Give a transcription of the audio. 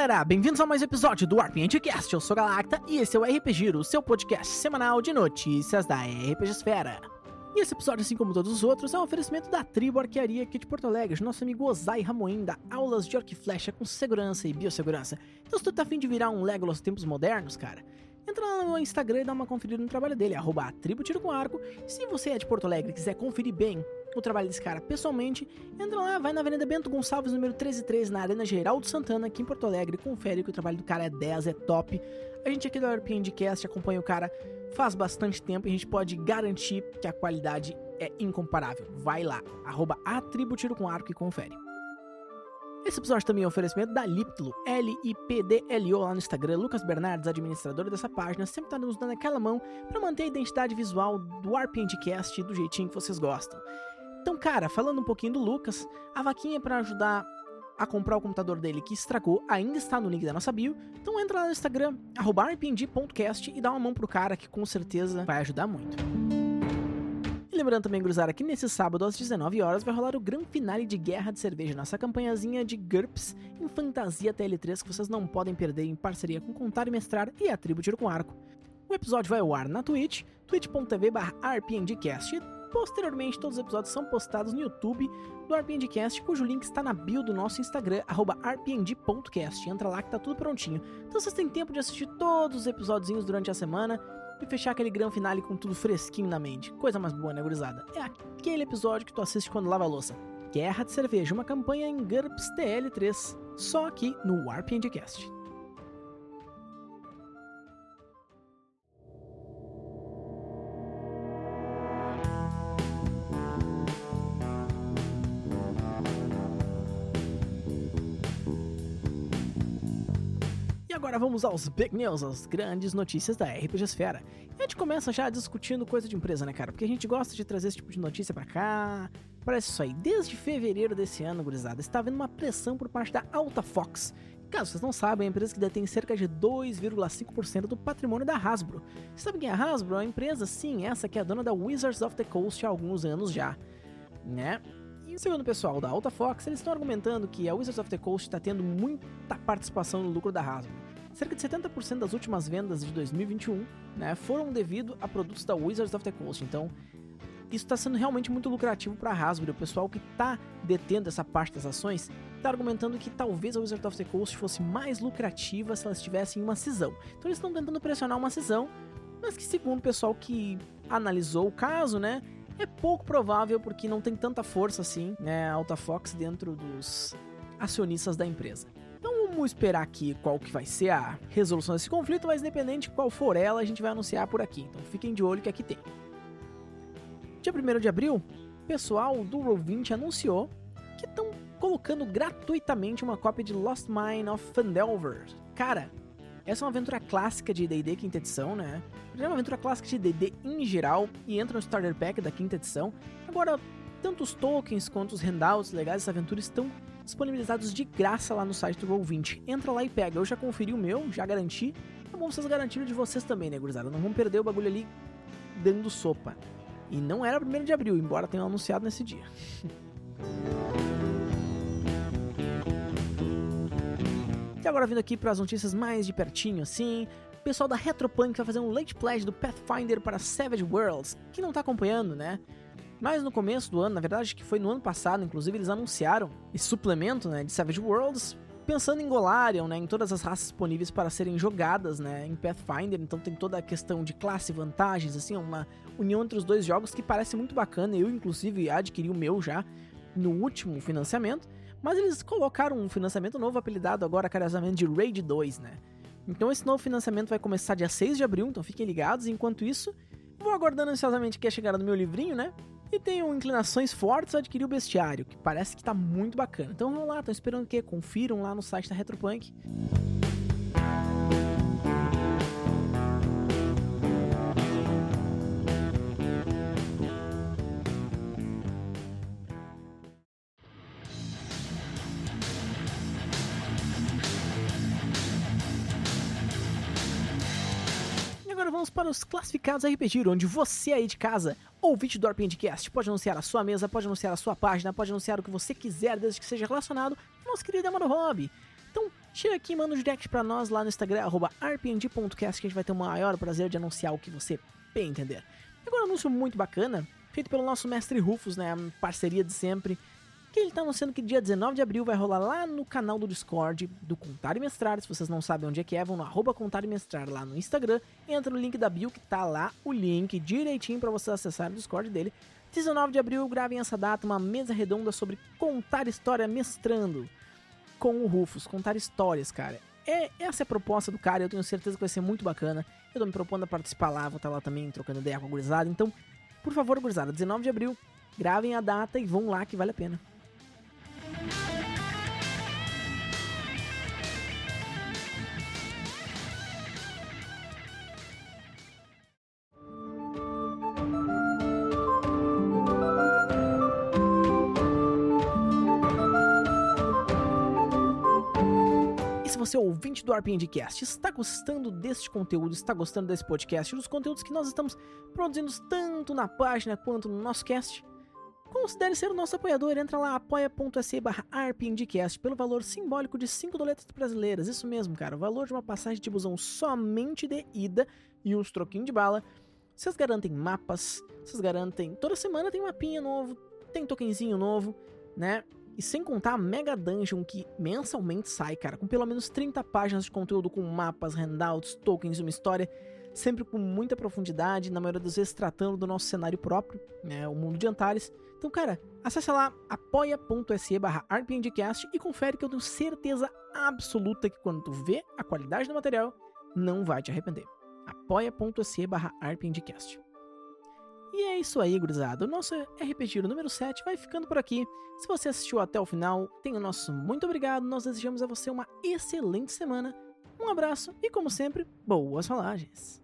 galera, bem-vindos a mais um episódio do Cast. Eu sou Galacta e esse é o RPG Giro, o seu podcast semanal de notícias da RPG Esfera. E esse episódio, assim como todos os outros, é um oferecimento da Tribo Arquearia aqui de Porto Alegre, nosso amigo Ozai Ramoim, da Aulas de Arco e Flecha com segurança e biossegurança. Então se tu tá afim de virar um Legolas tempos modernos, cara, entra lá no Instagram e dá uma conferida no trabalho dele, arroba Tribo Tiro com Arco. Se você é de Porto Alegre e quiser conferir bem o trabalho desse cara pessoalmente, entra lá, vai na Avenida Bento Gonçalves, número 133, na Arena Geraldo Santana, aqui em Porto Alegre, confere que o trabalho do cara é 10, é top. A gente aqui do RPGcast acompanha o cara faz bastante tempo e a gente pode garantir que a qualidade é incomparável. Vai lá, arroba Tiro com Arco e confere. Esse episódio também é um oferecimento da Liptlo, L-I-P-D-L-O lá no Instagram. Lucas Bernardes, administrador dessa página, sempre tá nos dando aquela mão para manter a identidade visual do RPGcast do jeitinho que vocês gostam. Então, cara, falando um pouquinho do Lucas, a vaquinha para ajudar a comprar o computador dele que estragou ainda está no link da nossa bio. Então entra lá no Instagram, rpng.cast e dá uma mão pro cara que com certeza vai ajudar muito. E lembrando também, Gruzara, que nesse sábado às 19 horas vai rolar o grande finale de Guerra de Cerveja, nossa campanhazinha de GURPS em Fantasia TL3 que vocês não podem perder em parceria com Contar e Mestrar e a Tribo Tiro com Arco. O episódio vai ao ar na Twitch, twitch.tv/rpngcast Posteriormente, todos os episódios são postados no YouTube do RPGcast, cujo link está na bio do nosso Instagram, rpng.cast. Entra lá que tá tudo prontinho. Então vocês têm tempo de assistir todos os episódios durante a semana e fechar aquele grande finale com tudo fresquinho na mente. Coisa mais boa, né, gurizada? É aquele episódio que tu assiste quando lava a louça. Guerra de Cerveja, uma campanha em GURPS TL3, só aqui no RPGcast. Agora vamos aos Big News, as grandes notícias da RPG Esfera. E a gente começa já discutindo coisa de empresa, né, cara? Porque a gente gosta de trazer esse tipo de notícia para cá. Parece isso aí. Desde fevereiro desse ano, gurizada, está havendo uma pressão por parte da Alta Fox. Caso vocês não sabem, é a empresa que detém cerca de 2,5% do patrimônio da Hasbro. Você sabe quem é a Hasbro? É a empresa, sim, essa que é dona da Wizards of the Coast há alguns anos já, né? E segundo o pessoal da Alta Fox, eles estão argumentando que a Wizards of the Coast está tendo muita participação no lucro da Hasbro. Cerca de 70% das últimas vendas de 2021 né, foram devido a produtos da Wizards of the Coast. Então, isso está sendo realmente muito lucrativo para a Hasbro. O pessoal que está detendo essa parte das ações está argumentando que talvez a Wizards of the Coast fosse mais lucrativa se elas tivessem uma cisão. Então eles estão tentando pressionar uma cisão, mas que segundo o pessoal que analisou o caso, né, é pouco provável porque não tem tanta força assim, né, Alta Fox dentro dos acionistas da empresa. Vamos esperar aqui qual que vai ser a resolução desse conflito, mas independente de qual for ela, a gente vai anunciar por aqui. Então fiquem de olho que aqui tem. Dia 1 de abril, o pessoal do Roll20 anunciou que estão colocando gratuitamente uma cópia de Lost Mine of Fandelver. Cara, essa é uma aventura clássica de D&D quinta edição, né? É uma aventura clássica de D&D em geral e entra no Starter Pack da quinta edição. Agora, tanto os tokens quanto os handouts legais dessa aventura estão disponibilizados de graça lá no site do Roll20. Entra lá e pega. Eu já conferi o meu, já garanti. É bom vocês garantirem de vocês também, né, gurizada? Não vão perder o bagulho ali dando sopa. E não era 1 de abril, embora tenham anunciado nesse dia. e agora vindo aqui para as notícias mais de pertinho, assim. O pessoal da Retropunk vai fazer um late pledge do Pathfinder para Savage Worlds. Quem não tá acompanhando, né? Mas no começo do ano, na verdade, que foi no ano passado, inclusive, eles anunciaram esse suplemento né, de Savage Worlds, pensando em Golarion, né, em todas as raças disponíveis para serem jogadas né, em Pathfinder. Então tem toda a questão de classe, vantagens, assim, uma união entre os dois jogos que parece muito bacana. Eu, inclusive, adquiri o meu já no último financiamento. Mas eles colocaram um financiamento novo apelidado agora carinhosamente de Raid 2, né? Então esse novo financiamento vai começar dia 6 de abril, então fiquem ligados. Enquanto isso, vou aguardando ansiosamente que a chegada do meu livrinho, né? E tenho inclinações fortes a adquirir o bestiário, que parece que tá muito bacana. Então vamos lá, tô esperando que confiram lá no site da Retropunk. Vamos para os classificados RPG, onde você aí de casa, ouvinte do Arpendcast, pode anunciar a sua mesa, pode anunciar a sua página, pode anunciar o que você quiser, desde que seja relacionado ao nosso querido Amado Hobby. Então, chega aqui e manda um direct pra nós lá no Instagram, arroba rpng.cast, que a gente vai ter o maior prazer de anunciar o que você bem entender. Agora um anúncio muito bacana, feito pelo nosso mestre Rufus, né, parceria de sempre, que ele tá anunciando que dia 19 de abril vai rolar lá no canal do Discord do Contar e Mestrar. Se vocês não sabem onde é que é, vão no arroba Contar e Mestrar lá no Instagram. Entra no link da bio que tá lá o link direitinho para vocês acessarem o Discord dele. 19 de abril, gravem essa data, uma mesa redonda sobre contar história mestrando com o Rufus. Contar histórias, cara. É, essa é a proposta do cara, eu tenho certeza que vai ser muito bacana. Eu tô me propondo a participar lá, vou estar tá lá também trocando ideia com a gurizada. Então, por favor, gurizada, 19 de abril, gravem a data e vão lá que vale a pena. Você, ouvinte do RPGcast, está gostando deste conteúdo, está gostando desse podcast, dos conteúdos que nós estamos produzindo tanto na página quanto no nosso cast, considere ser o nosso apoiador. Entra lá, apoia.se barra pelo valor simbólico de 5 doletas brasileiras. Isso mesmo, cara, o valor de uma passagem de busão somente de ida e uns troquinhos de bala. Vocês garantem mapas, vocês garantem... Toda semana tem mapinha novo, tem tokenzinho novo, né? E sem contar a Mega Dungeon que mensalmente sai, cara, com pelo menos 30 páginas de conteúdo com mapas, handouts, tokens e uma história, sempre com muita profundidade, na maioria das vezes tratando do nosso cenário próprio, né, o mundo de Antares. Então, cara, acessa lá apoia.se barra RPGcast e confere que eu tenho certeza absoluta que quando tu vê a qualidade do material, não vai te arrepender. apoia.se barra RPGcast. E é isso aí, gurizada. O nosso RPG número 7 vai ficando por aqui. Se você assistiu até o final, tenha o nosso muito obrigado. Nós desejamos a você uma excelente semana. Um abraço e, como sempre, boas rolagens.